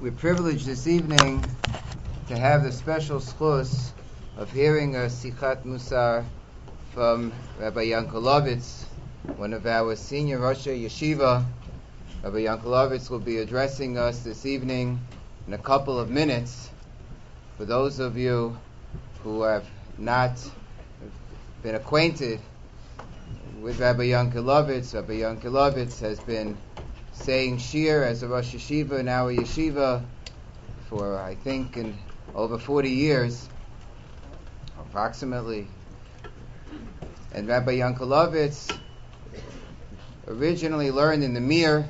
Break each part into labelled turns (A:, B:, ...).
A: We're privileged this evening to have the special schus of hearing a Sikhat Musar from Rabbi Yankelovitz, one of our senior Rosh Yeshiva. Rabbi Yankelovitz will be addressing us this evening in a couple of minutes. For those of you who have not been acquainted with Rabbi Yankelovitz, Rabbi Yankelovitz has been saying Shir as a Rosh Yeshiva in our yeshiva for, I think, in over 40 years, approximately. And Rabbi Yankelovitz originally learned in the Mir.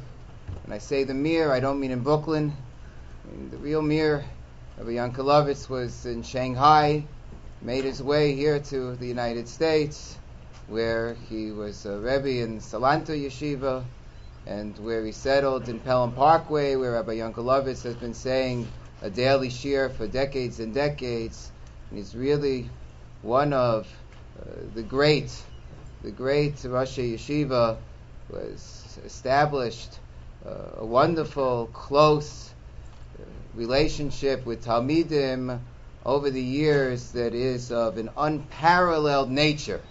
A: When I say the Mir, I don't mean in Brooklyn. I mean the real Mir. Rabbi Yankelovitz was in Shanghai, made his way here to the United States, where he was a Rebbe in Salanter Yeshiva and where he settled in Pelham Parkway, where Rabbi Yankelovitz has been saying a daily shir for decades and decades. And he's really one of uh, the great, the great Rosh Yeshiva was established uh, a wonderful, close uh, relationship with Talmidim over the years that is of an unparalleled nature.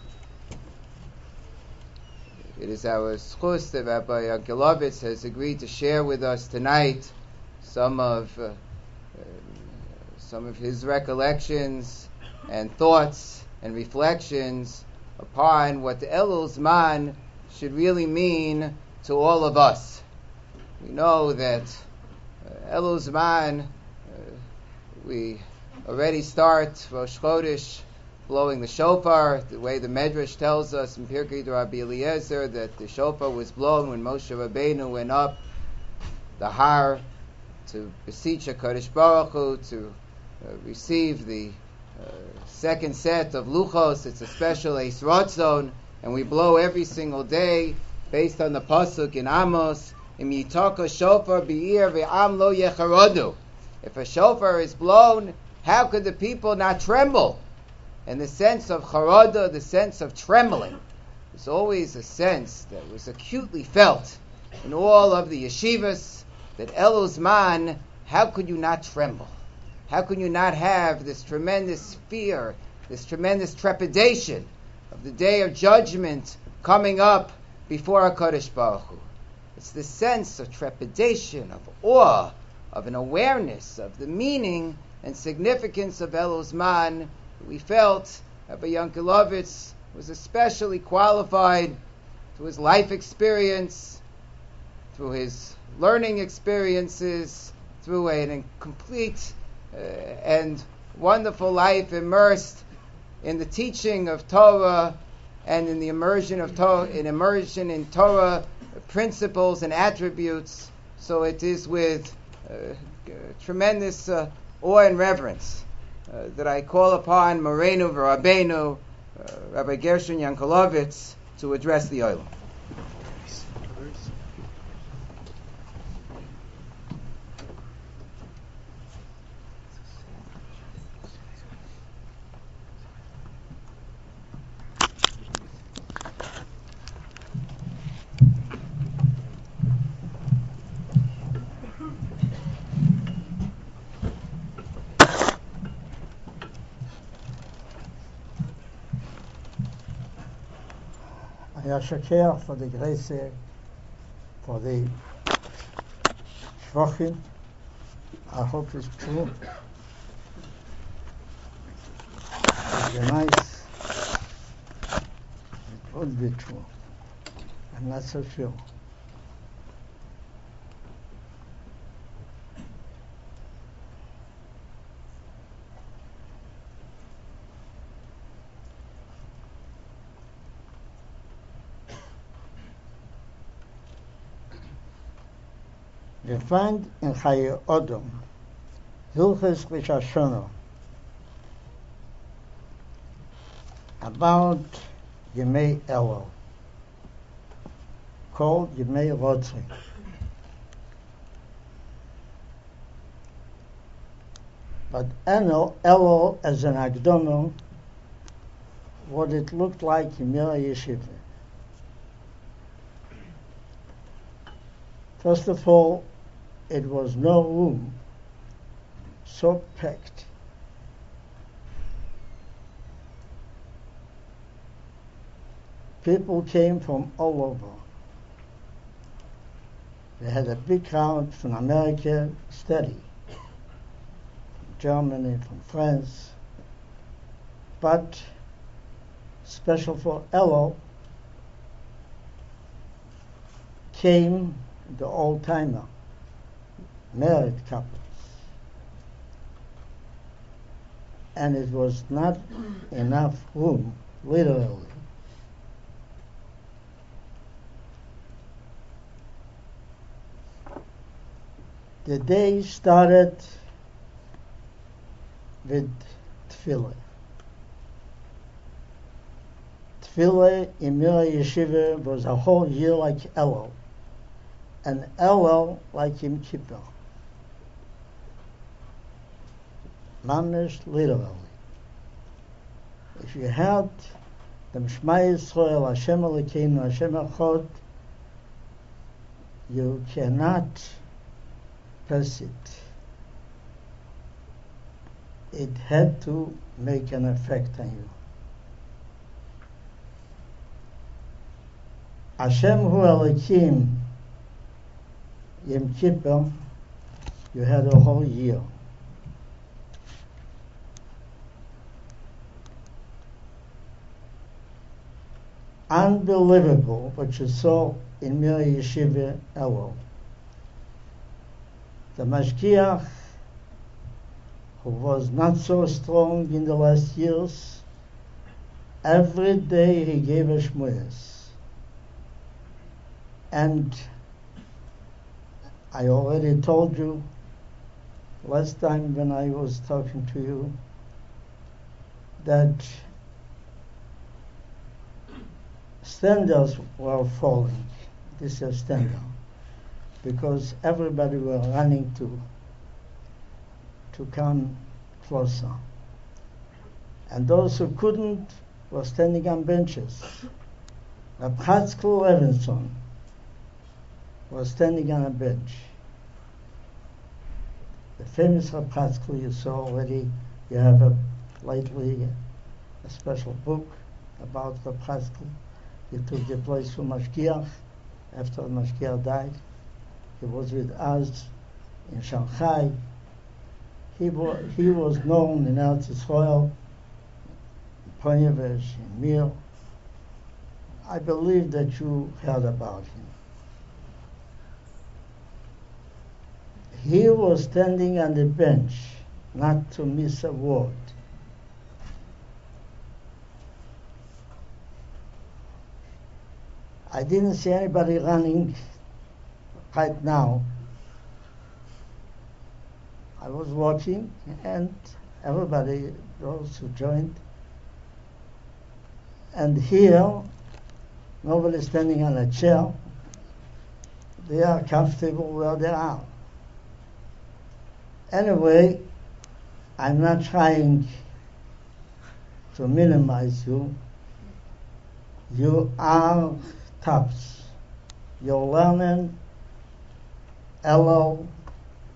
A: It is our schus that Rabbi Yankelovitz has agreed to share with us tonight some of uh, uh, some of his recollections and thoughts and reflections upon what the Elul Zman should really mean to all of us. We know that uh, Elul Zman, uh, we already start Rosh Chodesh blowing the shofar, the way the Medrash tells us in Pirkei Rabbi Eliezer that the shofar was blown when Moshe Rabbeinu went up the Har to beseech HaKadosh Baruch Hu to uh, receive the uh, second set of luchos. It's a special Eis Ratzon, and we blow every single day based on the pasuk in Amos. Im shofar be'ir ve'am lo. If a shofar is blown, how could the people not tremble? And the sense of charada, the sense of trembling. was always a sense that was acutely felt in all of the yeshivas that Elul Zman, how could you not tremble? How could you not have this tremendous fear, this tremendous trepidation of the day of judgment coming up before HaKadosh Baruch Hu? It's the sense of trepidation, of awe, of an awareness of the meaning and significance of Elul Zman we felt Rabbi Yankelovitz was especially qualified through his life experience, through his learning experiences, through a complete uh, and wonderful life immersed in the teaching of Torah and in the immersion of Torah, in immersion in Torah principles and attributes. So it is with uh, tremendous uh, awe and reverence uh, that I call upon Moreno Rabbeinu, uh, Rabbi Gershon Yankelovitz, to address the oil.
B: Yashakir for the grace, for the Shvachim. I hope it's true. It's nice. It would be true. I'm not so sure. Find in Chaye Odom, Hilches Rishashono, about Yemei Elul, called Yemei Rodzi. But Enel, Elul as an Agdono, what it looked like in Yemei Yeshiva. First of all, it was no room so packed. People came from all over. They had a big crowd from America, steady, from Germany, from France, but special for Elo came the old timer, married couples. And it was not enough room, literally. The day started with tefillah. Tefillah in Mira Yeshiva was a whole year like Elul, and Elul like Yom Kippur. Mamish literally. If you had the Shema Yisrael, Hashem Elokeinu, Hashem Echad, you cannot pass it. It had to make an effect on you. Hashem Hu Elokim Yom Kippur, you had a whole year. Unbelievable what you saw in Mir Yeshiva Elul. The Mashgiach, who was not so strong in the last years, every day he gave a shmuyas. And I already told you last time when I was talking to you that standards were falling. This is standard because everybody were running to to come closer. And those who couldn't were standing on benches. Rabchatzkel Levenstein was standing on a bench. The famous Rabchatzkel you saw already, you have a lately a special book about Rabchatzkel. He took the place from Mashgiach after Mashgiach died. He was with us in Shanghai. He was, he was known in Eretz Israel, Ponyevesh, in Mir. I believe that you heard about him. He was standing on the bench, not to miss a word. I didn't see anybody running right now. I was watching, and everybody, those who joined, and here, nobody standing on a chair. They are comfortable where they are. Anyway, I'm not trying to minimize you. You are tops. Learning Elul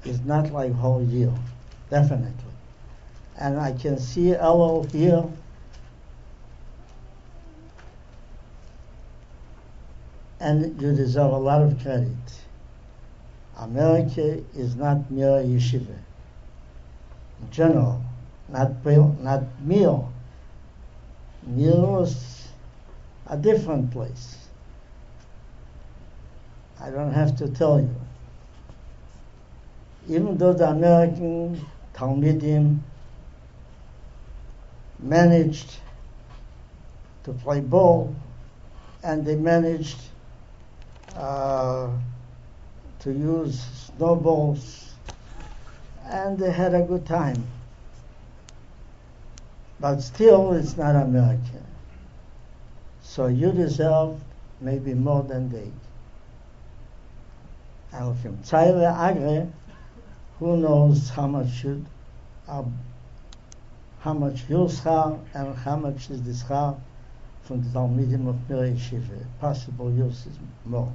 B: is not like whole year, definitely. And I can see Elul here. And you deserve a lot of credit. America is not Mir yeshiva. In general, not not mere. Mir is a different place. I don't have to tell you. Even though the American Talmidim managed to play ball and they managed uh, to use snowballs and they had a good time. But still, it's not American. So you deserve maybe more than they. And Tzayre Agre, who knows how much should, uh, how much your schar and how much is the schar from the Talmidim of Mir Yeshiva. Possible yours is more.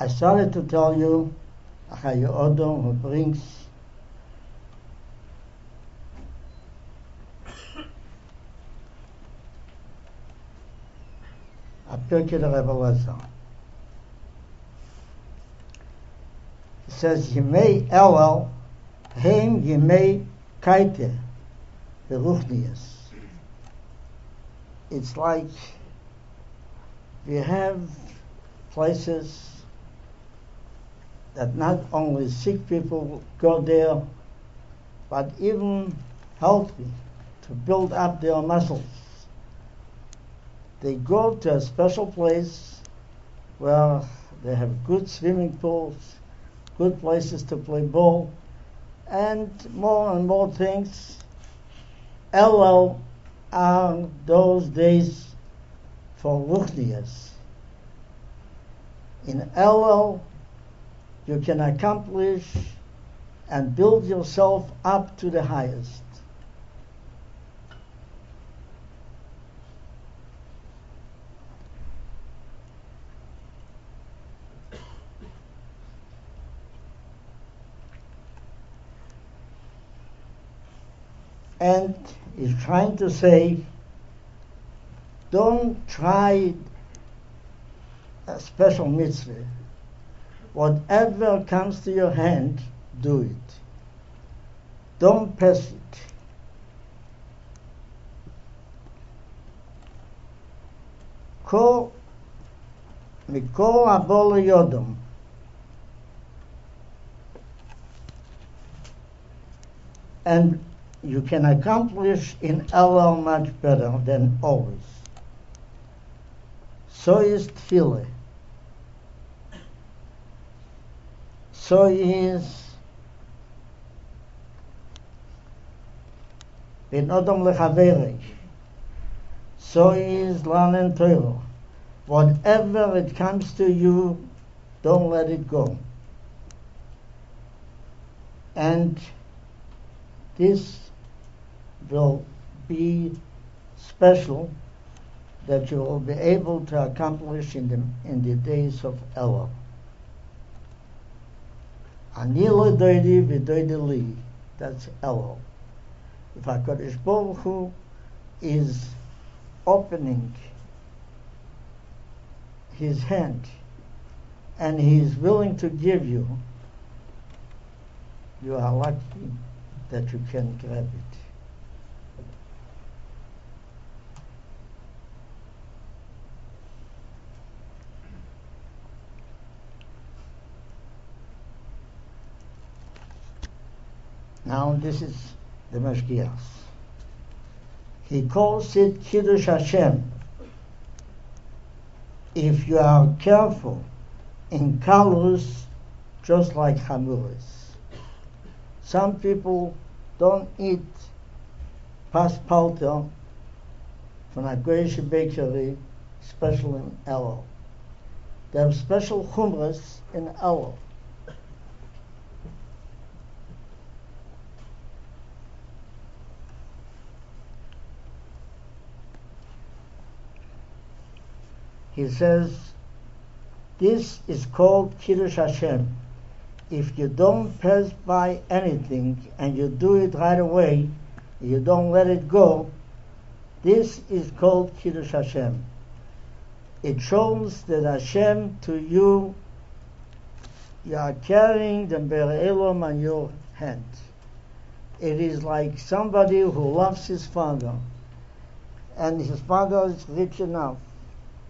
B: I started to tell you Achayu Odom who brings a Pirkei the Rebbe. He says, Yimei Elel, Heim Yimei Kaite, the Ruchnias. It's like we have places that not only sick people go there, but even healthy to build up their muscles. They go to a special place where they have good swimming pools, good places to play ball, and more and more things. LL are those days for Ruchnias. In LL, you can accomplish and build yourself up to the highest. And he's trying to say, don't try a special mitzvah Whatever comes to your hand, do it. Don't pass it. Ko Mikol Abol Yodom. And you can accomplish in Elul much better than always. So is Tefillah. So is in Odom Lechaverich. So is learning Torah. Whatever it comes to you, don't let it go. And this will be special that you will be able to accomplish in the, in the days of Ella. Anila doidi vidoidili, that's Ella. If HaKadosh Baruch Hu is opening his hand and he is willing to give you, you are lucky that you can grab it. Now this is the Mashgiach. He calls it Kiddush Hashem. If you are careful in colors, just like Hamuris. Some people don't eat paspalter from a Goyish bakery, special in Elul. They have special chumras in Elul. He says, this is called Kiddush Hashem. If you don't pass by anything and you do it right away, you don't let it go, this is called Kiddush Hashem. It shows that Hashem to you, you are carrying the Bere'elam on your hand. It is like somebody who loves his father, and his father is rich enough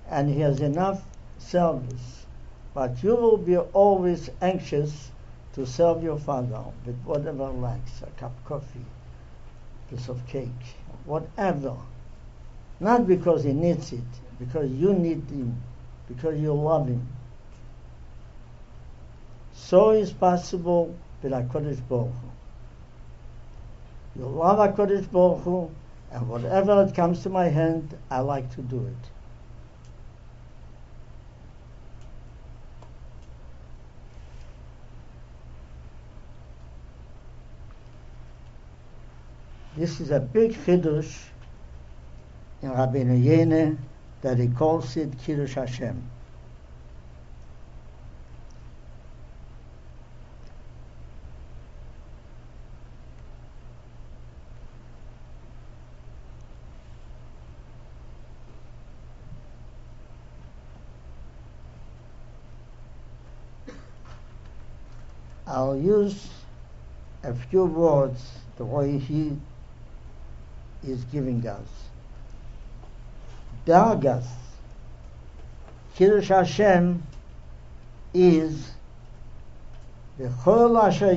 B: and he has enough service. But you will be always anxious to serve your father with whatever likes, a cup of coffee, piece of cake, whatever. Not because he needs it, because you need him, because you love him. So is possible with HaKadosh Baruch Hu. You love HaKadosh Baruch Hu, and whatever it comes to my hand, I like to do it. This is a big Kiddush in Rabbeinu Yonah that he calls it Kiddush Hashem. I'll use a few words the way he is giving us. Dargas, Kiddush Hashem is the whole asher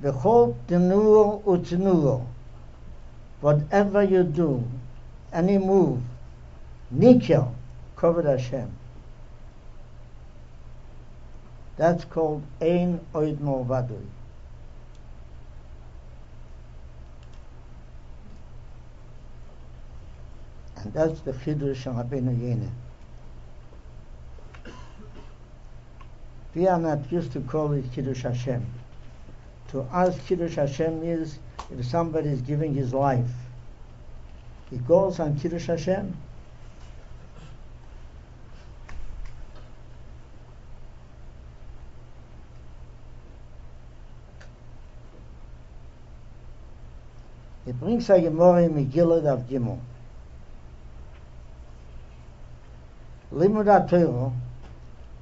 B: the whole tenur utnur, whatever you do, any move, nikyo, covered Hashem. That's called Ein Oid Vadui. And that's the Chiddush of Rabbeinu Yonah. We are not used to call it Kiddush Hashem. To us, Kiddush Hashem is if somebody is giving his life. He goes on Kiddush Hashem, It brings a Gemara in Megillah of Gimel. Limud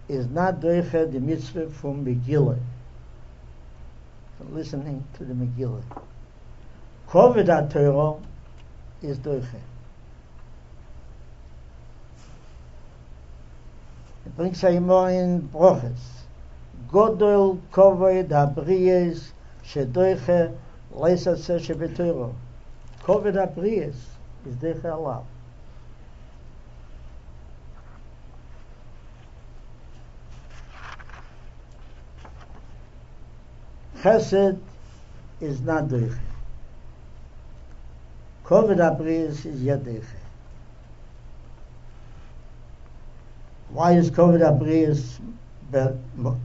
B: is not doiche the mitzvah from Megillah. From listening to the Megillah. HaTorah is doiche. It brings a Gemara in Broches. Godol koved HaBriyes shedoiche leisa se shebetoro kovet a bries is de khala chesed is not durch kovet a bries is yedich why is kovet a bries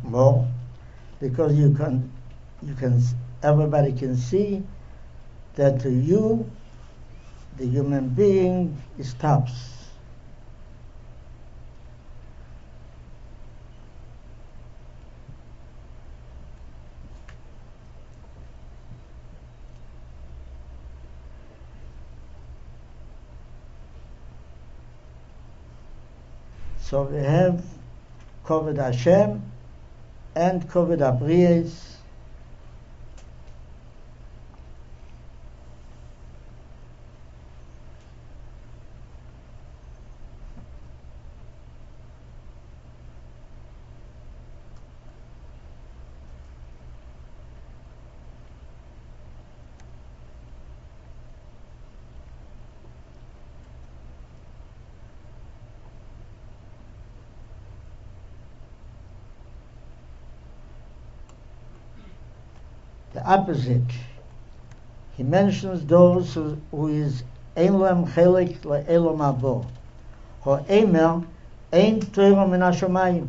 B: more because you can you can everybody can see that to you, the human being stops. So we have covered Hashem and covered Abriyas opposite. He mentions those who, who is Elam Chelik Le'elam Avo. Ho Emer Ein Teiro Min HaShomayim.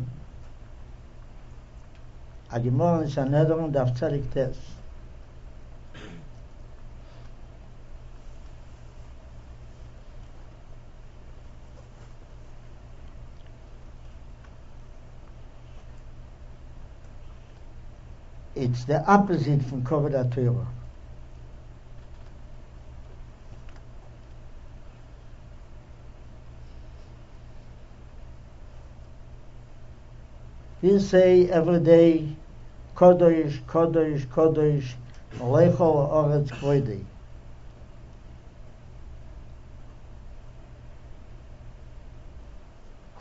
B: הגמור in Sanhedrin דף צדיק טס. It's the opposite from Kovod Torah. We say every day, Kodosh, Kodosh, Kodosh, Malechol Oretz Kvoidei.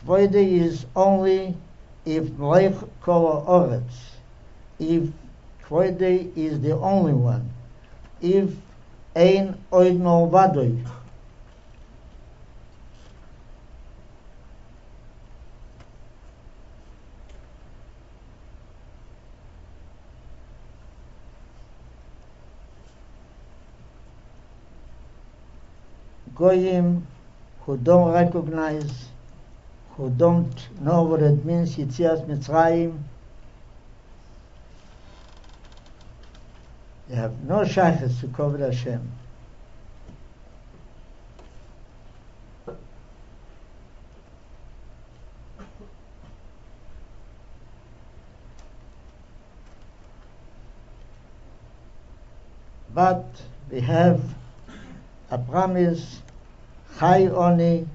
B: Kvoidei is only if Malechol Oretz, if Friday is the only one. If ein oid vadoi. Goyim who don't recognize, who don't know what it means, Yitzias Mitzrayim, They have no shaykhs to cover Hashem. But we have a promise, Chai Oni,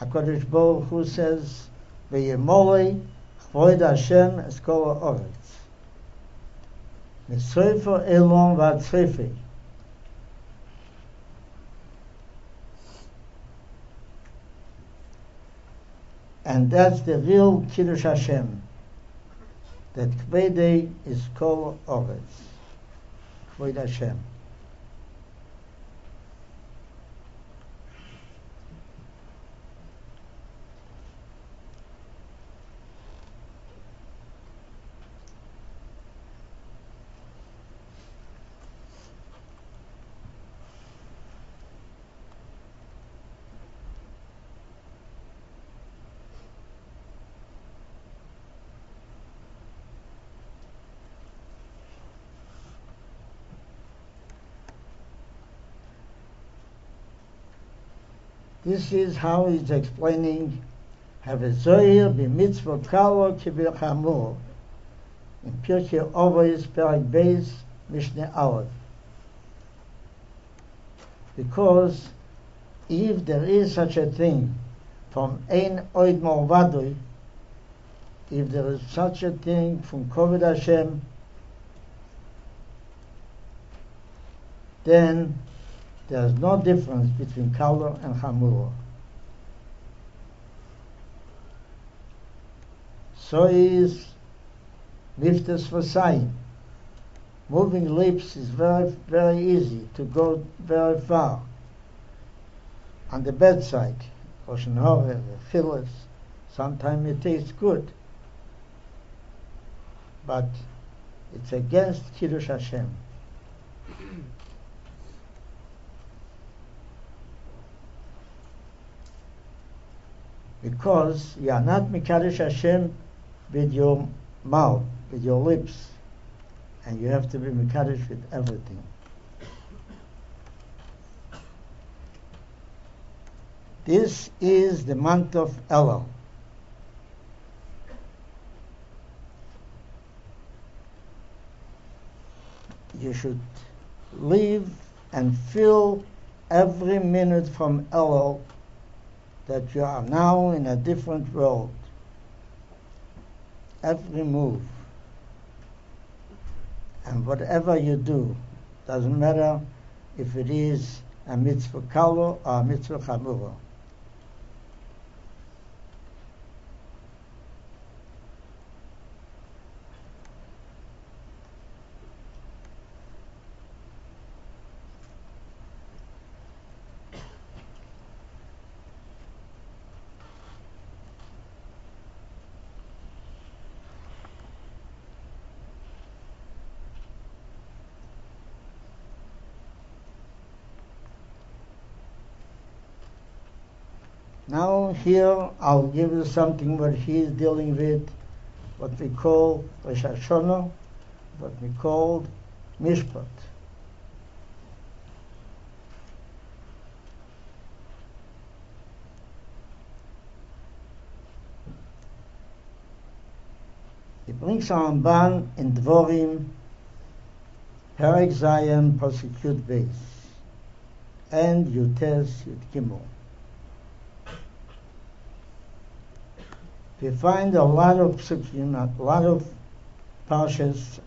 B: HaKadosh Baruch Hu says, V'yemolei, Chvoid Hashem, Eskol Oretz. מסויפר אלון והצפי. And that's the real Kiddush Hashem. That Kvede is called Oretz. Kved Hashem. This is how he's explaining Havezoyer b'mitzvot kalo kibir chamur in Pirkei Avos Perak Beis Mishneh Aleph. Because if there is such a thing from Ein Oid Morvadoi, if there is such a thing from Koved Hashem, then there is no difference between Kalo and Hamuro. So is Miftas Vasayim. Moving lips is very, very easy to go very far. On the bedside, Ocean Hore, Phyllis, sometimes it tastes good. But it's against Kiddush Hashem. Because you are not Mikdash Hashem with your mouth, with your lips, and you have to be Mikdash with everything. This is the month of Elul. You should live and feel every minute from Elul that you are now in a different world. Every move and whatever you do, doesn't matter if it is a mitzvah kalo or a mitzvah chamura. Now here I'll give you something what he is dealing with, what we call Rosh what we call Mishpat. He brings Ramban in Dvorim, Perek Zion, Prosecute Base, and Yutes Yud. We find a lot of psukim, a lot of parshas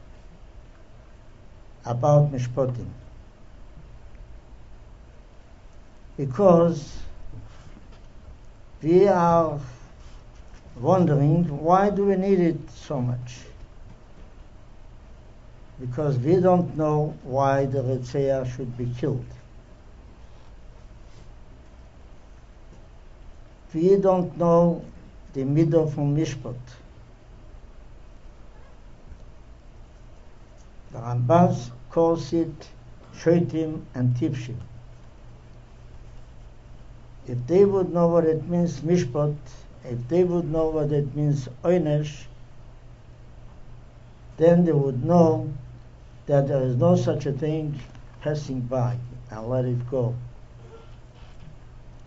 B: about mishpatim. Because we are wondering why do we need it so much? Because we don't know why the Ritzea should be killed. We don't know the middle from Mishpat. The Rambam calls it Shoitim and Tipshim. If they would know what it means Mishpat, if they would know what it means Oynesh, then they would know that there is no such a thing passing by and let it go.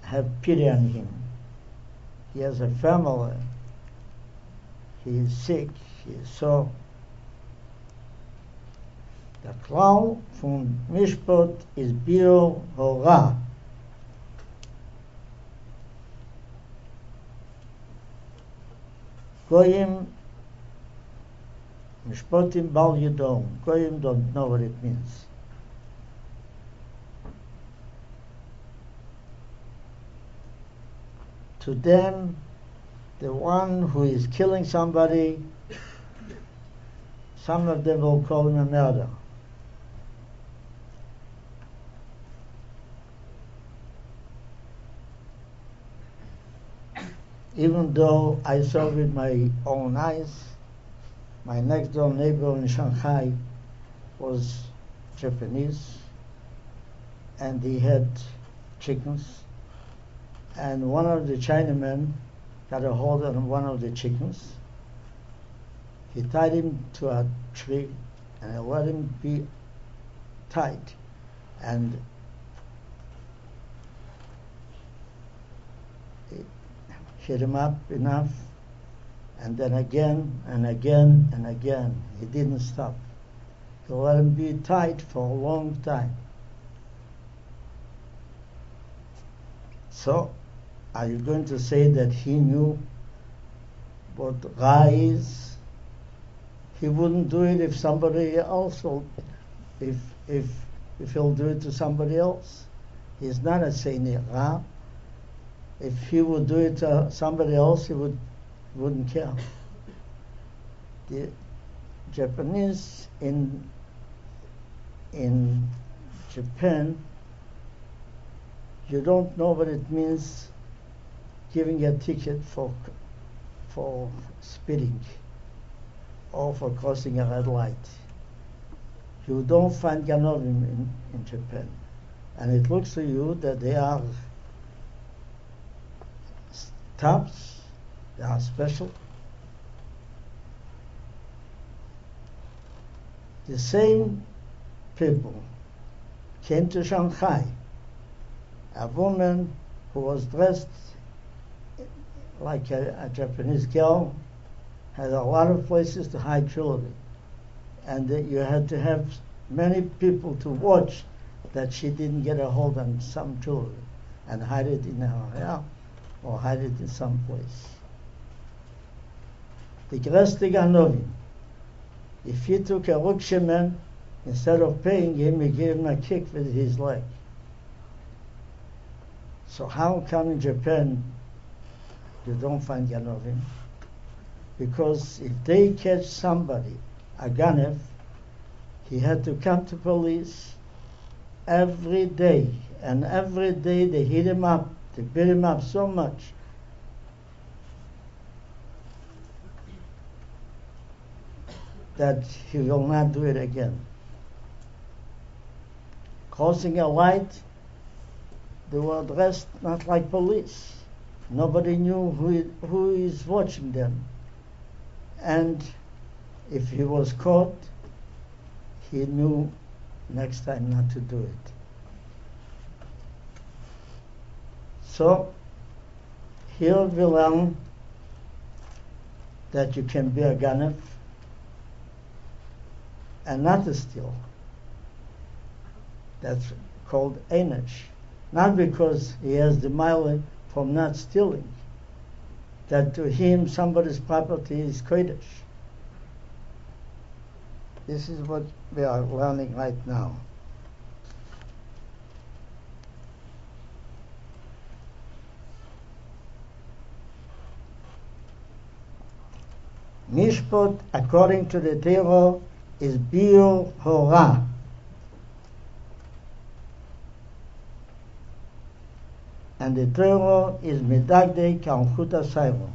B: Have pity on him. He has a family. He is sick. He is so. Der Klau von Mishpot is Bio Hora. Goyim Mishpotim Bal Yudom. Goyim don't know what it means. To them, the one who is killing somebody, some of them will call him a murderer. even though I saw with my own eyes, my next door neighbor in Shanghai was Japanese and he had chickens and one of the Chinamen got a hold of one of the chickens. He tied him to a tree and let him be tied and hit him up enough, and then again and again and again. He didn't stop. He let him be tied for a long time. So, are you going to say that he knew what Ra is? He wouldn't do it if somebody else will, if, if, if he'll do it to somebody else. He's not a Saint Ra if he would do it to somebody else, he would wouldn't care. The Japanese in in Japan, you don't know what it means giving a ticket for for speeding or for crossing a red light. You don't find ganovim in, in Japan. And it looks to you that they are tops, they are special. The same people came to Shanghai. A woman who was dressed like a, a Japanese girl had a lot of places to hide jewelry. And that you had to have many people to watch that she didn't get a hold on some jewelry and hide it in her hair or hide it in some place. The größte Ganovim, if he took a rukshemen, instead of paying him, he gave him a kick with his leg. So how come in Japan you don't find Ganovim? Because if they catch somebody, a Ganev, he had to come to police every day, and every day they hit him up they beat him up so much. That he will not do it again. Crossing a light, they were dressed not like police. Nobody knew who, who is watching them. And if he was caught, he knew next time not to do it. So, here we learn that you can be a ganef and not to steal. That's called Einish. Not because he has the mile from not stealing, that to him somebody's property is Kodesh. This is what we are learning right now. Mishpot, according to the Torah, is Biur Hora. And the Torah is Medagde Kalchuta Sairo.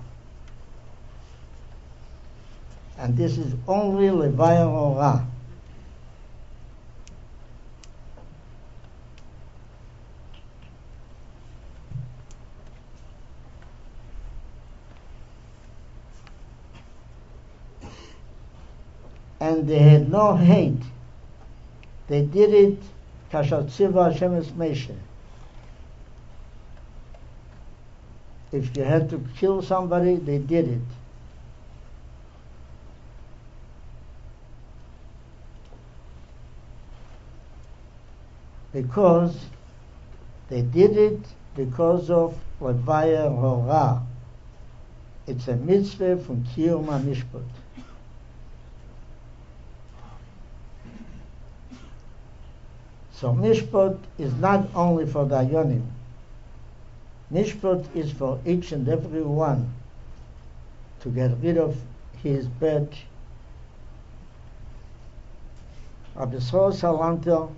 B: And this is only Levaya Hora. and they had no hate. They did it kashatziva Hashemes Meshe. If you had to kill somebody, they did it. Because they did it because of Levaya Hora. It's a mitzvah from Kiyom Mishpot. So Mishpot is not only for Dayanim. Yonim. Mishpat is for each and every one to get rid of his bad. Rabbi Sol Salanter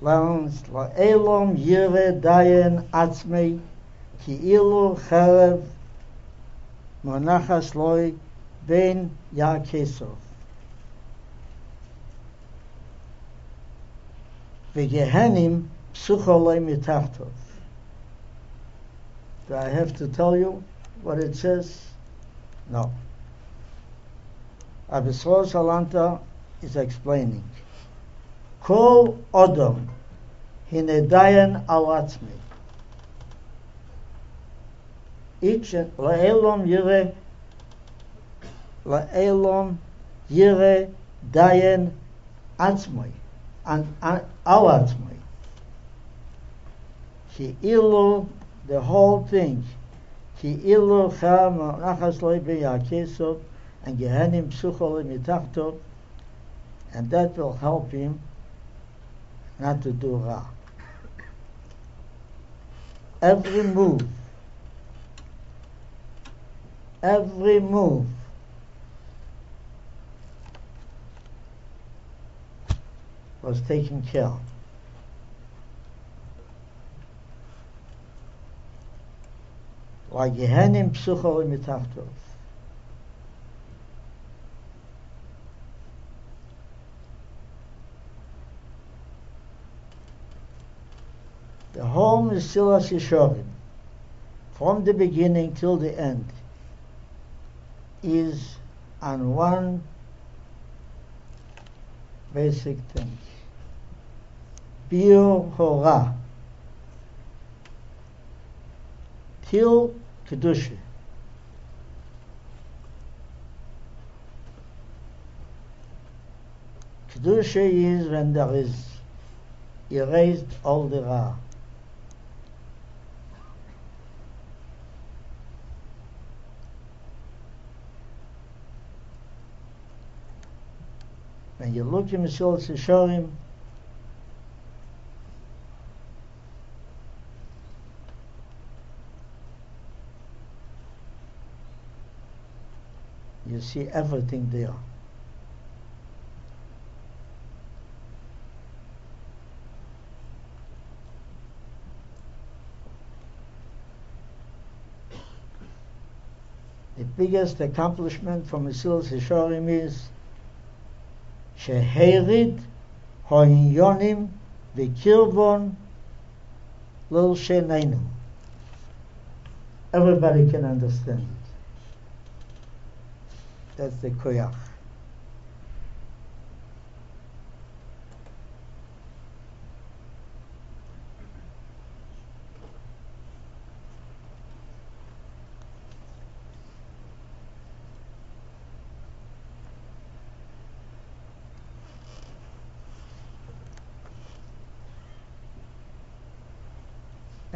B: learns La'elom Yire Dayan Atzmei Ki Ilu Cherev Monachas Loi Ben Yakesov Vegehenim psucholei mitachtov. Do I have to tell you what it says? No. Abisros Salanta is explaining. Kol Odom hinedayan alatzmi. Each laelom yire laelom yire dayan atzmi and על עצמי כאילו the whole thing כאילו חם נחס לוי ביעקסוב and gehenim psuchol mitachto and that will help him not to do ra. Every move, every move was taken care. Like Mitachtos. The whole Mesilas Yesharim, from the beginning till the end, is on one basic thing. Biur Hora. Till Kedusha. Kedusha is when there is erased all the Ra. When you look in Mesilas Yesharim, you see everything there. The biggest accomplishment from Isil Sishorim is Sheherid Hoinyonim V'Kirbon Lil Shenainu. Everybody can understand it. That's the koyach.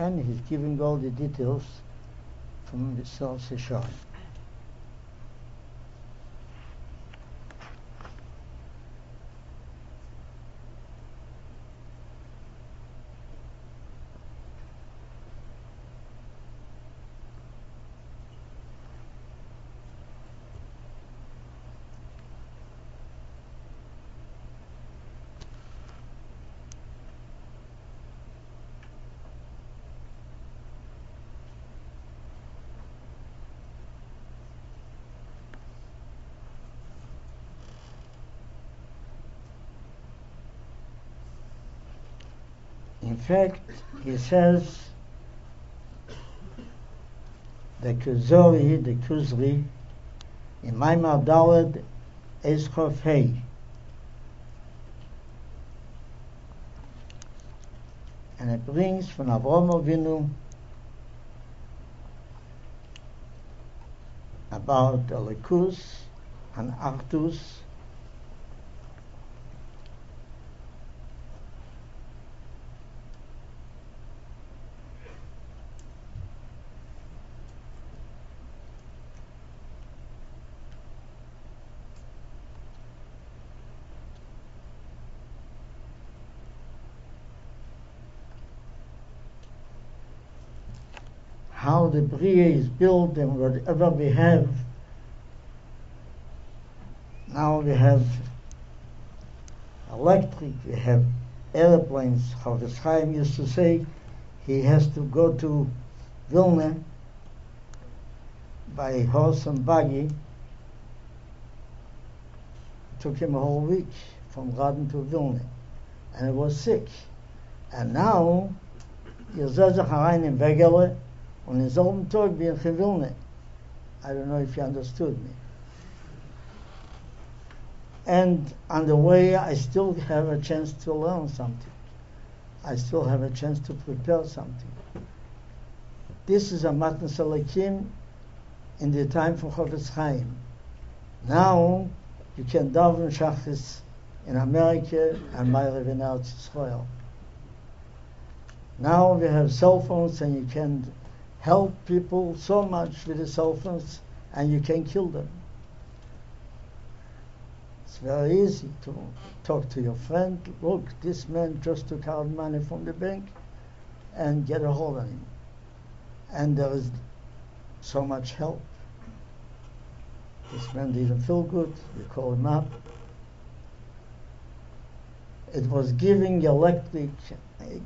B: and he's giving all the details from the Self Seshon. Fact, he says the Kuzori, the Kuzri, in Maimar Dalad Eschof Hei. And it brings from Avram Avinu about the Likus and Achdus how the Bria is built and whatever we have. Now we have electric, we have airplanes. Chofetz Chaim used to say he has to go to Vilna by horse and buggy. It took him a whole week from Garden to Vilna. And he was sick. And now, sich herein in Wegele und in selben Tag ich in Vilna. I don't know if you understood me. And on the way, I still have a chance to learn something. I still have a chance to prepare something. This is a Matan Salakim in the time for Chofetz Chaim. Now, you can daven Shachris in America and Ma'ariv in Eretz Israel. Now we have cell phones and you can help people so much with the cell phones and you can kill them. It's very easy to talk to your friend. Look, this man just took out money from the bank and get a hold of him. And there is so much help. This man didn't feel good. We call him up. It was giving electric,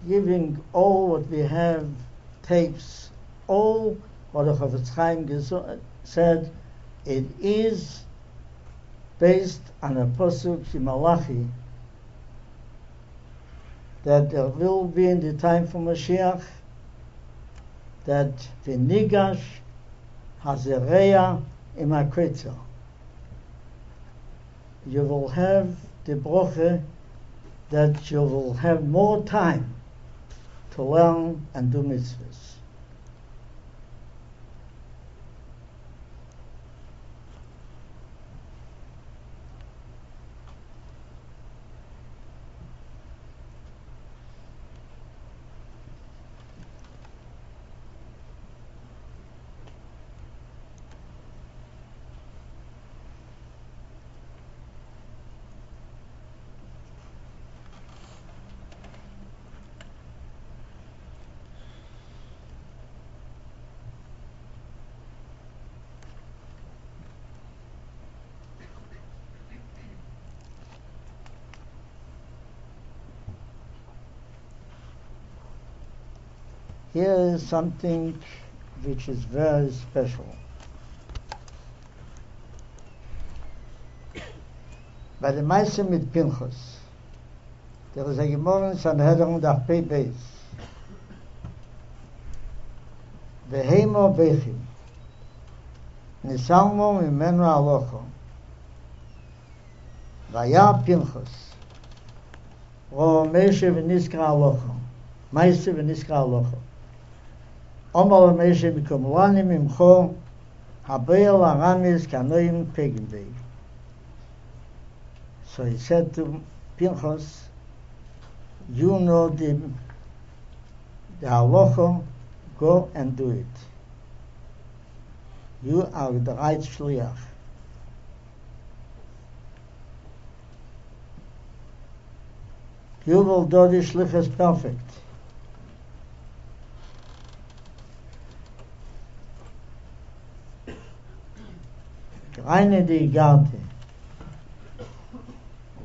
B: giving all what we have, tapes, all what the Chofetz Chaim uh, said. It is based on a pasuk in Malachi that there will be in the time for Mashiach that the v'nigash hazereya im akretzer. You will have the broche that you will have more time to learn and do mitzvahs. Here is something which is very special. Bei dem Meister mit Pinchas, der ist ein Gemorren in Sanhedrin der Pei Beis. Beheimo Bechim, Nisalmo ממנו הלוכו, והיה פנחס, רו משה ונזכר הלוכו, מייסה ונזכר הלוכו. Omal Meshe Mikumlanim Imcho Habayel Aramis Kanoim Peginbei. So he said to Pinchas, you know the, the halacha, go and do it. You are the right shliach. You will do the as perfect. Reine de Garte.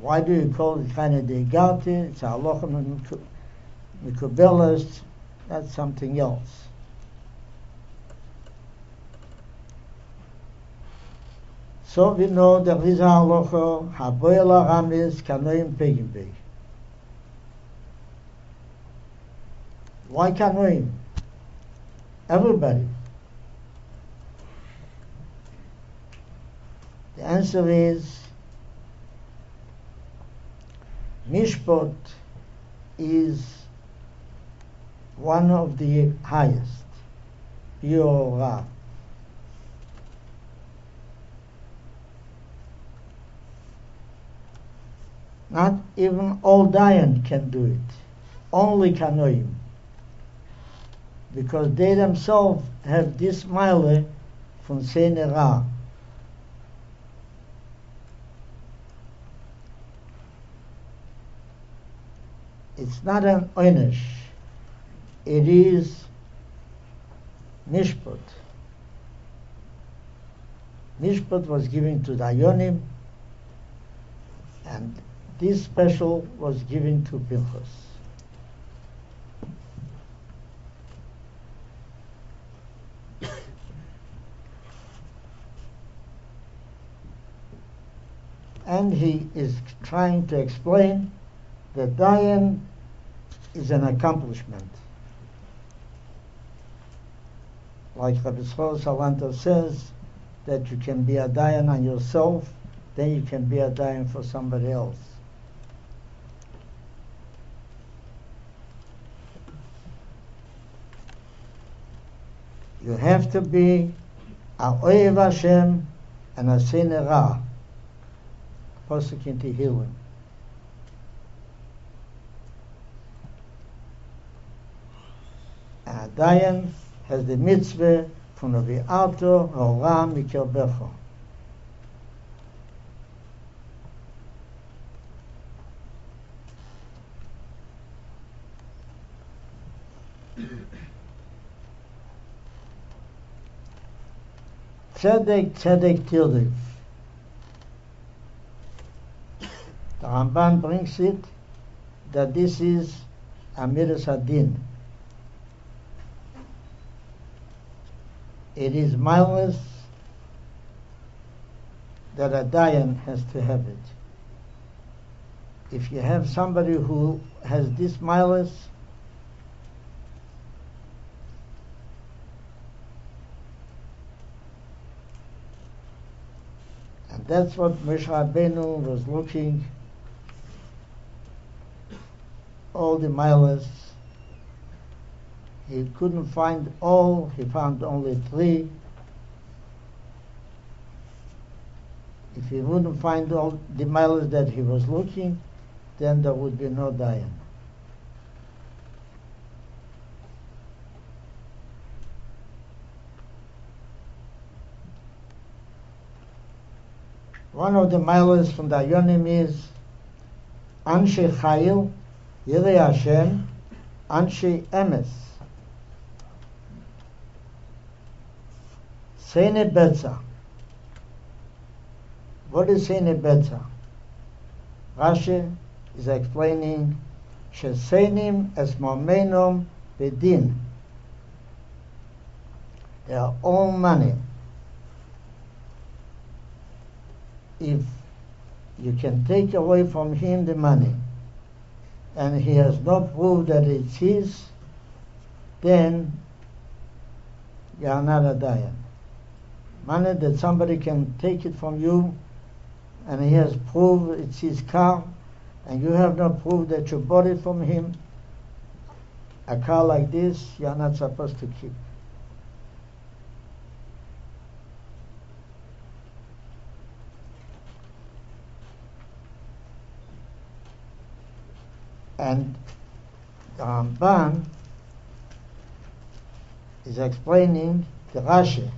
B: Why do you call it Reine de Garte? It's a halacha mikubelas. That's something else. So we know that this halacha haboyel aramis kanoim pegim Why kanoim? Everybody. The answer is Mishpot is one of the highest, Yorah. Not even all Dayan can do it, only Kanoim. Because they themselves have this mile from Seinera. It's not an oynish. It is Mishpat. Mishpat was given to Dayonim, and this special was given to Pinchas. and he is trying to explain that Dayan is an accomplishment. Like Rabbi Tzchor Salanter says, that you can be a Dayan on yourself, then you can be a Dayan for somebody else. You have to be a Oyev Hashem and a Sinera. Pasuk in Tehillim. And Dayan has the mitzvah from von Aviato Hora Mikerbecho. Tzedek, Tzedek Tirdiv. The Ramban brings it that this is Amiras Adin. It is mindless that a Dayan has to have it. If you have somebody who has this mindless, and that's what Moshe Rabbeinu was looking all the miles. He couldn't find all, he found only three. If he wouldn't find all the miles that he was looking, then there would be no Dayan. One of the miles from the Yonim is Anshe Chayil, Yirei Hashem, Anshe Emes. Seine Betza. What is Seine Betza? Rashi is explaining Shesenim es momenum bedin. They are all money. If you can take away from him the money, and he has not proved that it's his, then you are not a Dayan. Money that somebody can take it from you and he has proved it's his car and you have not proved that you bought it from him, a car like this you are not supposed to keep. And um, Ramban is explaining the Rashi.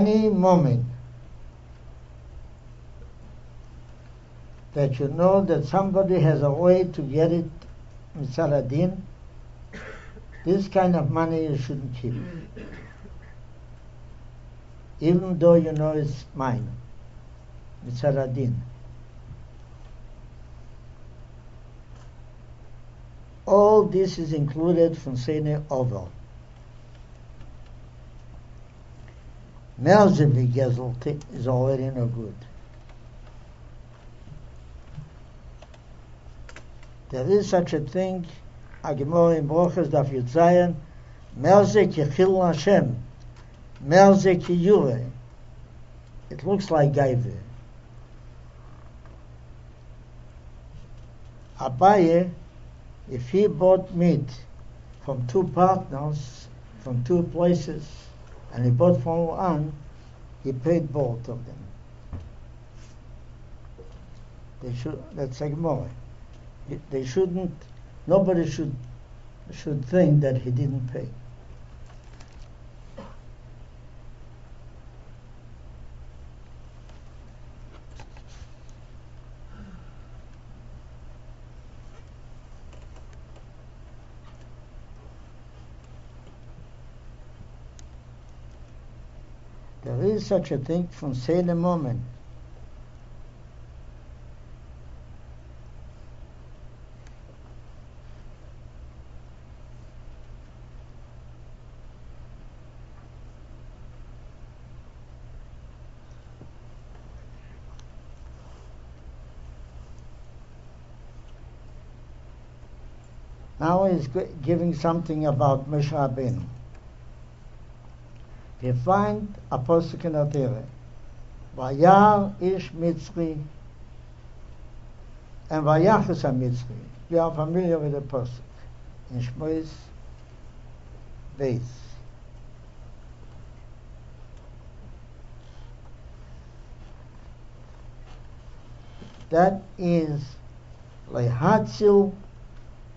B: Any moment that you know that somebody has a way to get it in Saladin, this kind of money you shouldn't keep even though you know it's mine. It's Haradin. All this is included from Sene Oval. Gezel is already no good. There is such a thing, Agimor in Brochas Daf Yitzayan, Melze Kechil Hashem, Melze Kiyure. It looks like Gaive. Abaye, if he bought meat from two partners, from two places, and he bought from one, he paid both of them. They should, that's like more. They shouldn't, nobody should, should think that he didn't pay. There is such a thing from seine Moment. Now he's giving something about. We find a posuk in Atire. Vayar ish mitzri and vayachus a mitzri. You are familiar with the posuk in Shmois Beis. That is lehatzil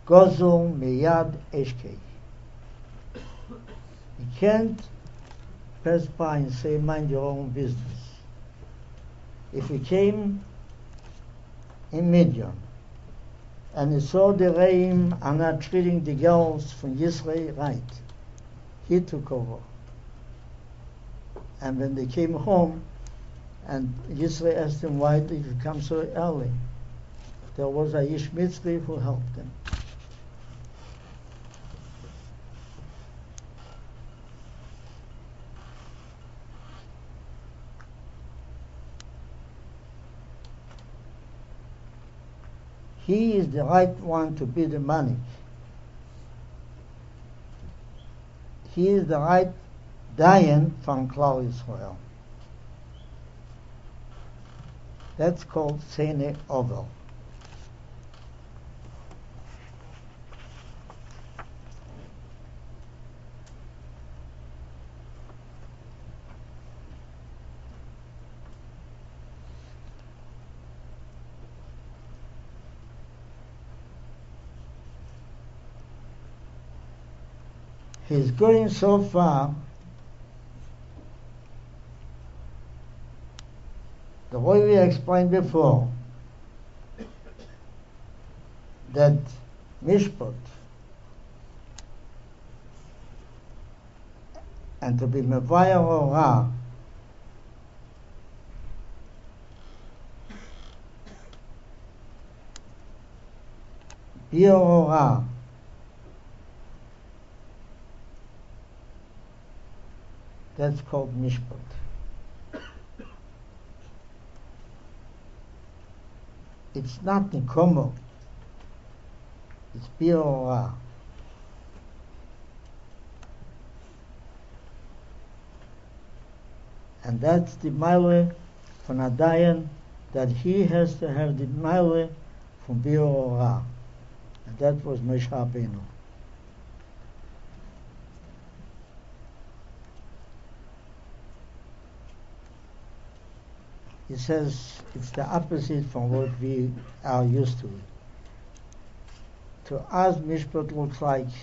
B: gozul miyad eshkei. You can't pass by and say, mind your own business. If he came in Midian and he saw the Reim are not treating the girls from Yisrael right, he took over. And when they came home, and Yisrael asked him, why did you come so early? There was a Ish who helped them. He is the right one to be the money. He is the right Dayan from Klal Israel. That's called Sene Ovel. He's going so far. The way we explained before, that mishpat and to be mevaya ora be ora That's called mishpat. It's not nikomo. It's biora. And that's the mile from Adayan that he has to have the mile from biora. And that was Moshe Rabbeinu. He says it's the opposite from what we are used to. To us, Mishpat looks like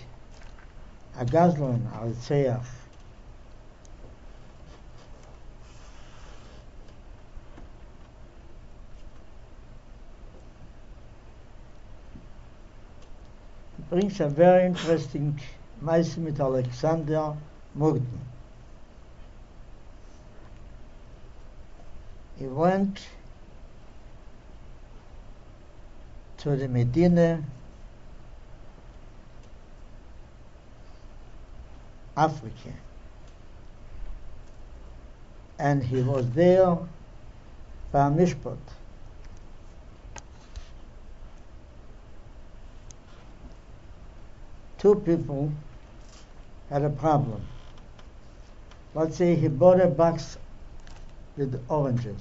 B: a gazlan, a ritzeach. brings a very interesting Meise mit Alexander Murden. Went to the Medina, Africa. And he was there by Mishpat. Two people had a problem. Let's say he bought a box with oranges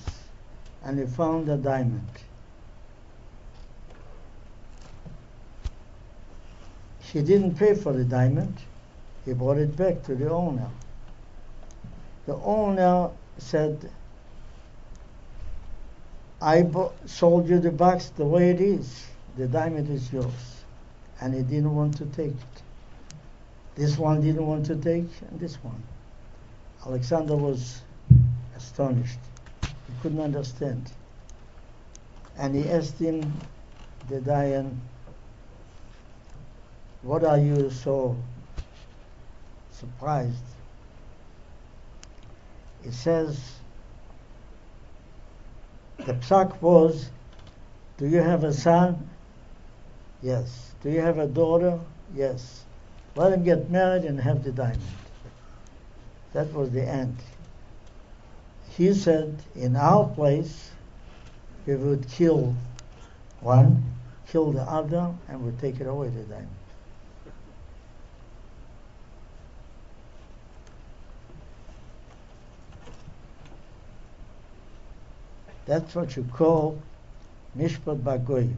B: and he found a diamond. He didn't pay for the diamond. He brought it back to the owner. The owner said, I sold you the box the way it is. The diamond is yours. And he didn't want to take it. This one didn't want to take, and this one. Alexander was astonished. He couldn't understand. And he asked him, the Dayan, what are you so surprised? He says, the psak was, do you have a son? Yes. Do you have a daughter? Yes. Let him get married and have the diamond. That was the end. He said, in our place, we would kill one, kill the other, and would take it away the diamond. That's what you call Mishpat Bagoyim.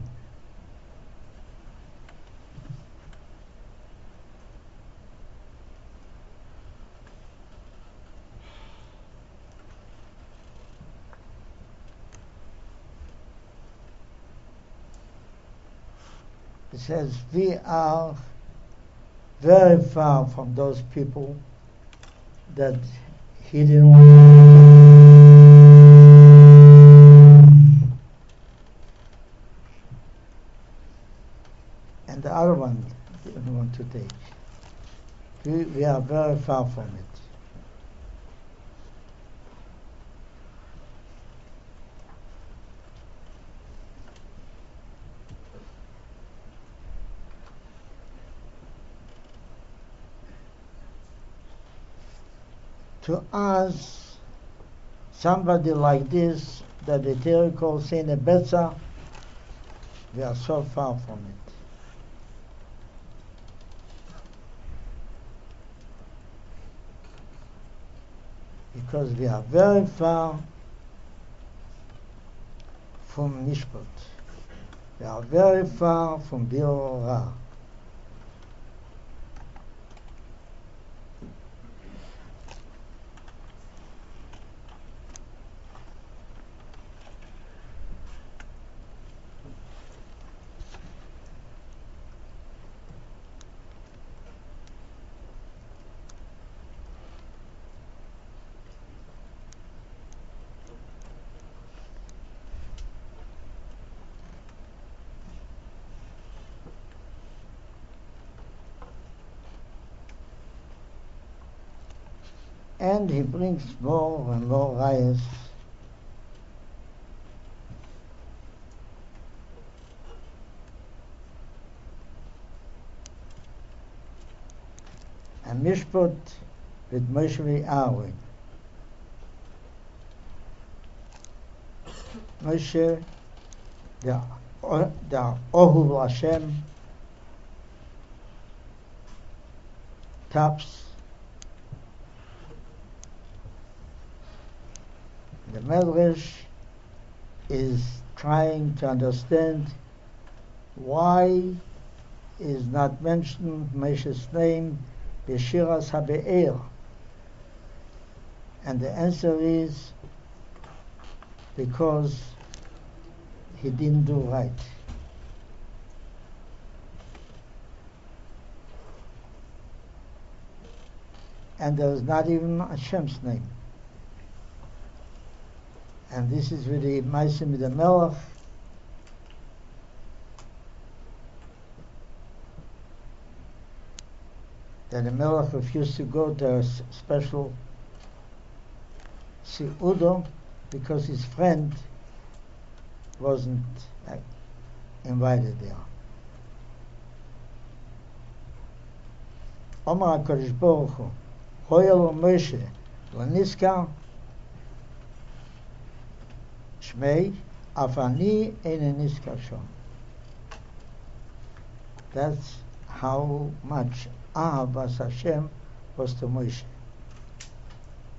B: Says, we are very far from those people that he didn't want and the other one didn't want to take. We, we are very far from it. To us, somebody like this, that the Torah calls Saint Betza, we are so far from it. Because we are very far from Mishpat. We are very far from Biur and he brings more and more rayas. And Mishpat with Moshe Aaron. Moshe, the, the Ohu Hashem, taps The Medrash is trying to understand why is not mentioned Moshe's name Beshiras HaBe'er. And the answer is because he didn't do right. And there is not even Hashem's name. And this is the Maisim the Melech. That the Melech refused to go to a special Siudo because his friend wasn't uh, invited there. Omar HaKadosh Baruch Hu, Hoyel Moshe, Laniska, Shmei, Afani Enenis That's how much Ahavas Hashem was to Moshe.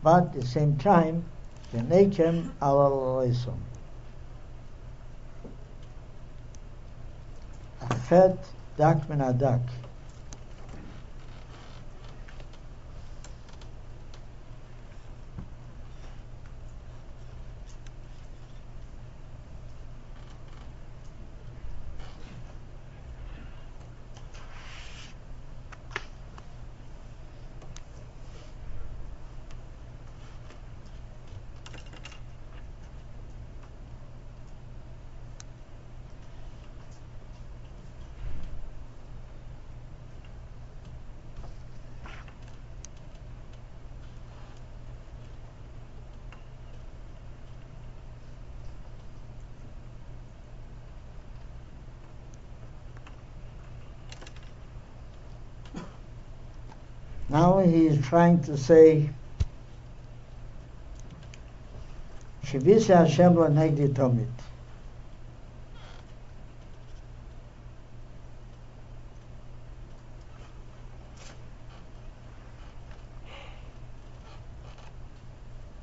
B: But at the same time, Venekem Alal Leisom. Achet Dak Min He is trying to say, Shivisi Hashem lo negdi tomit.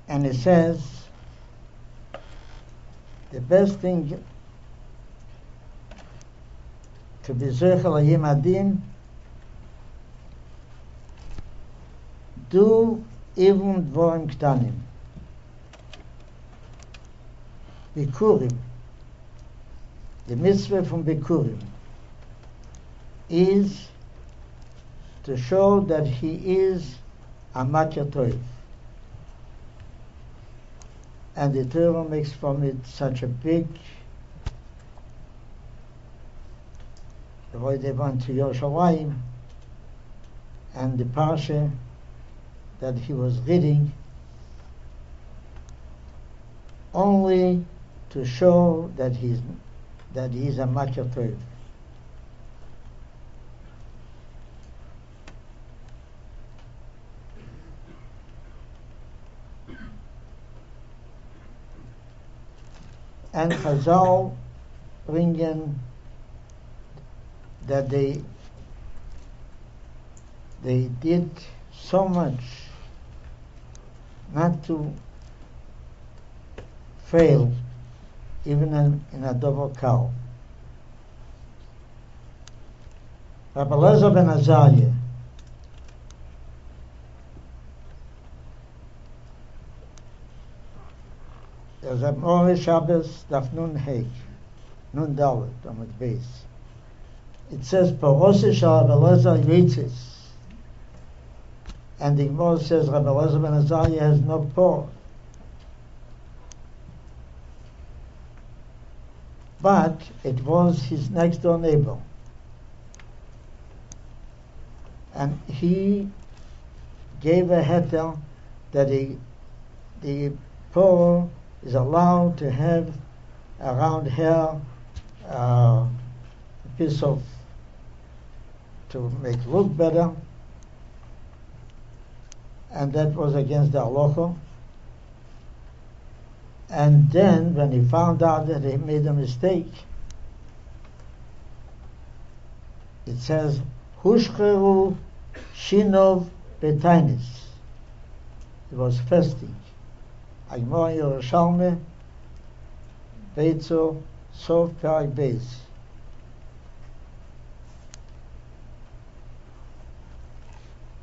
B: And it says, the best thing to be zechel ayim adin, do even dvorim ktanim. Bikurim, the mitzvah from Bikurim, is to show that he is a Makir Toiv. And the Torah makes from it such a big the way they went to Yerushalayim and the parsha that he was reading only to show that he's that he's a Makir Tov. And Chazal bringen that they they did so much not to fail even in, in a double cow. Rabbi ben Azariah there's a Mori Shabbos Daf Nun Heg Nun Dalet the base. It says Parose Shal Yitzis and the Gemara says Rabbi Lezer ben Azariah has no poor. but it was his next door neighbor. And he gave a heter that he, the poor is allowed to have around here uh, a piece of to make look better and that was against the halacha and then, when he found out that he made a mistake, it says, Hushcheru Shinov Betainis. It was fasting. Agmor Yerushalme, Beitzo, Sof Perak Beis.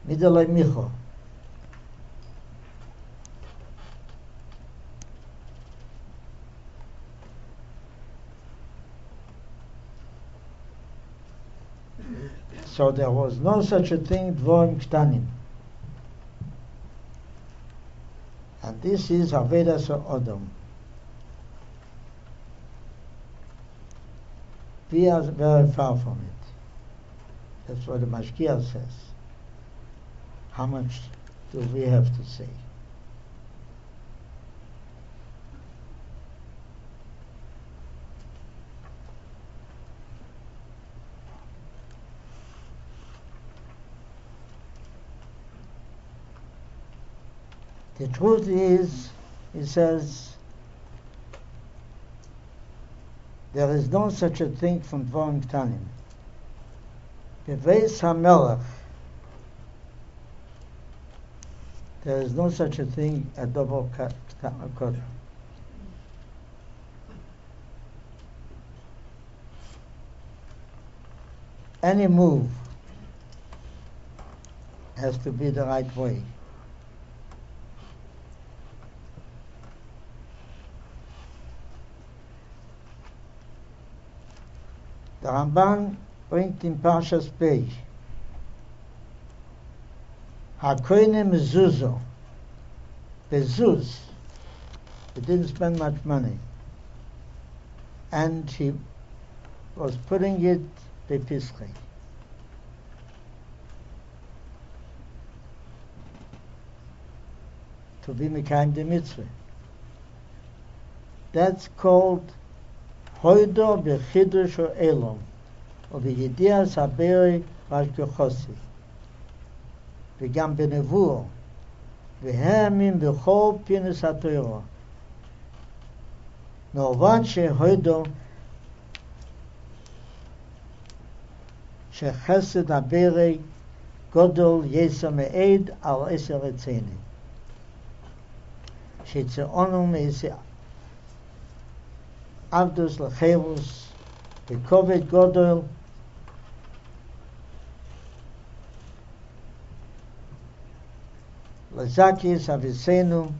B: Midalei Micho. So there was no such a thing, dvorim ktanim. And this is Avedas Odom. We are very far from it. That's what the Mashgiach says. How much do we have to say? The truth is, he says, there is no such a thing from Dvorim Ktanim. Beveis HaMelech, there is no such a thing a double cut. Any move has to be the right way. Der Ramban bringt in Parshas Pei. Hakoine Mezuzo Bezuz he didn't spend much money. And he was putting it bepischei to be mekayim the mitzvah. That's called Hoydo be Chidush o Elom, o be Yedia Saberi Rash Bechosi. וגם בנבואו, והם אם בכל פינס התוירו. נאובן שהוידו שחסד הבירי גודל יסע מעיד על עשר רציני. שצעונו מעשה Avdus Lachelus, Bekoved Godel, Lazakis Avicenum,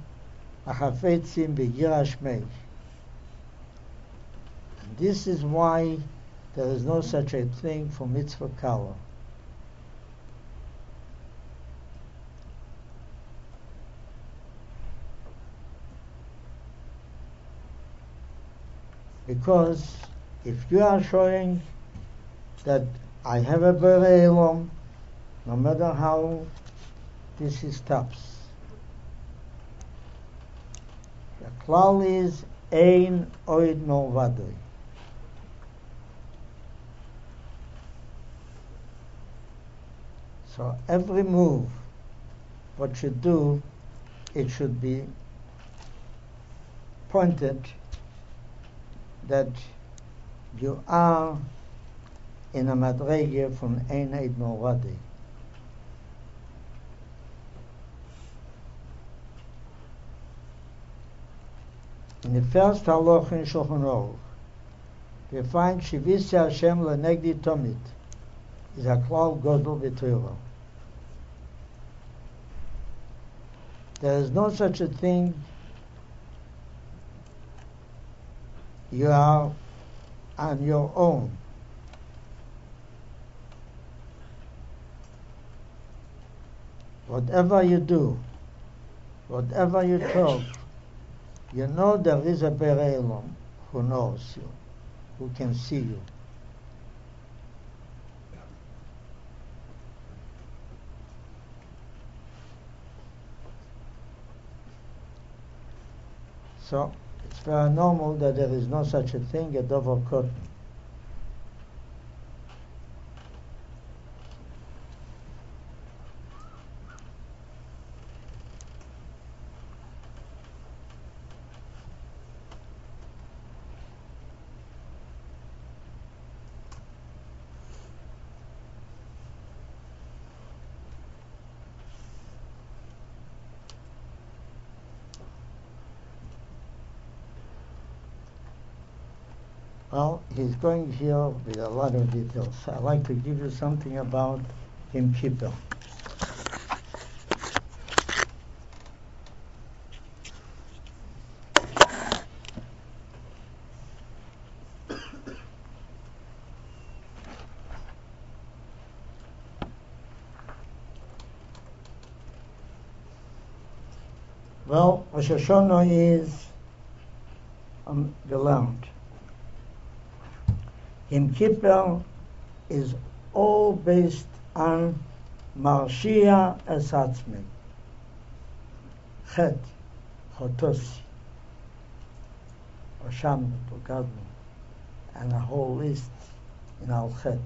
B: Achafetzim Begirashmei. This is why there is no such a thing for mitzvah kalah. Because if you are showing that I have a Bereilom, no matter how this is stops. The klal is ein oid no vadoi. So every move, what you do, it should be pointed that you are in a madrege from ein oid no. In the first halach in Shulchan Aruch, we find Shivisi Hashem lenegdi tomit is a klal godel b'Torah. There is no such a thing. You are on your own. Whatever you do, whatever you talk, you know there is a Bereilom who knows you, who can see you. So Uh, normal that there is no such a thing, a double curtain. Well, he's going here with a lot of details. I'd like to give you something about Yom Kippur. Well, Rosh Hashanah is Yom Kippur is all based on Marshia Esatzmi. Chet, Chotosi, Osham, Togadmu, and a whole list in Al Chet.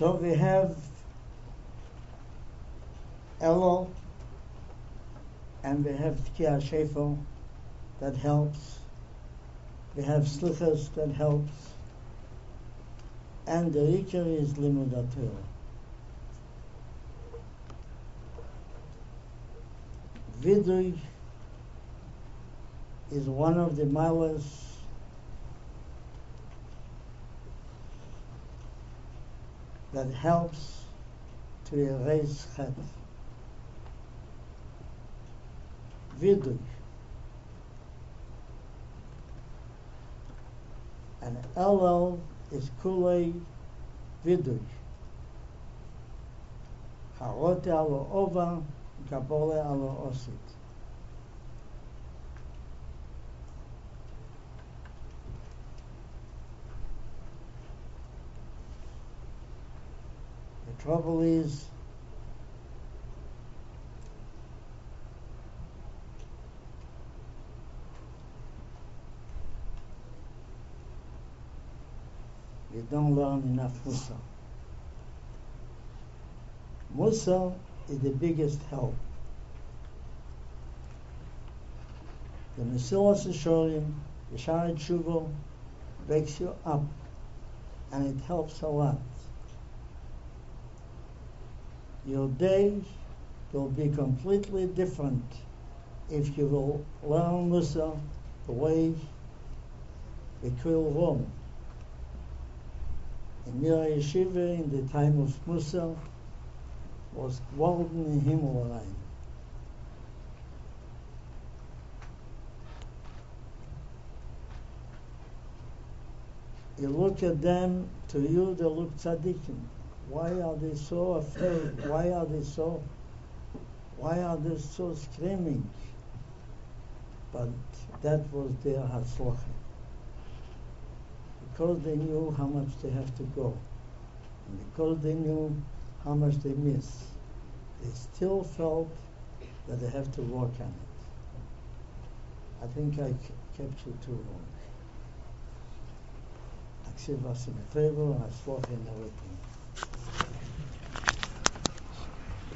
B: So we have Elul and we have Tkiya Shefo that helps. We have Slichas that helps. And the Rikar is Limud Vidui is one of the malas that helps to erase chet. Vidui. And Elul is kulei vidui. Harote alo ova, gabole alo osit. Trouble is you don't learn enough Mussar. Mussar is the biggest help. The Mesilas the Shaarei Teshuva, wakes you up and it helps a lot. Your day will be completely different if you will learn Mussar the way we kill Rome. In Mira Yeshiva, in the time of Mussar, was golden in Himalaya. You look at them, to you they look tzaddikim. Why are they so afraid? Why are they so? Why are they so screaming? But that was their hatzlacha. Because they knew how much they have to go, and because they knew how much they miss, they still felt that they have to work on it. I think I kept you too long. I Aksiv was in favor, I swore in everything.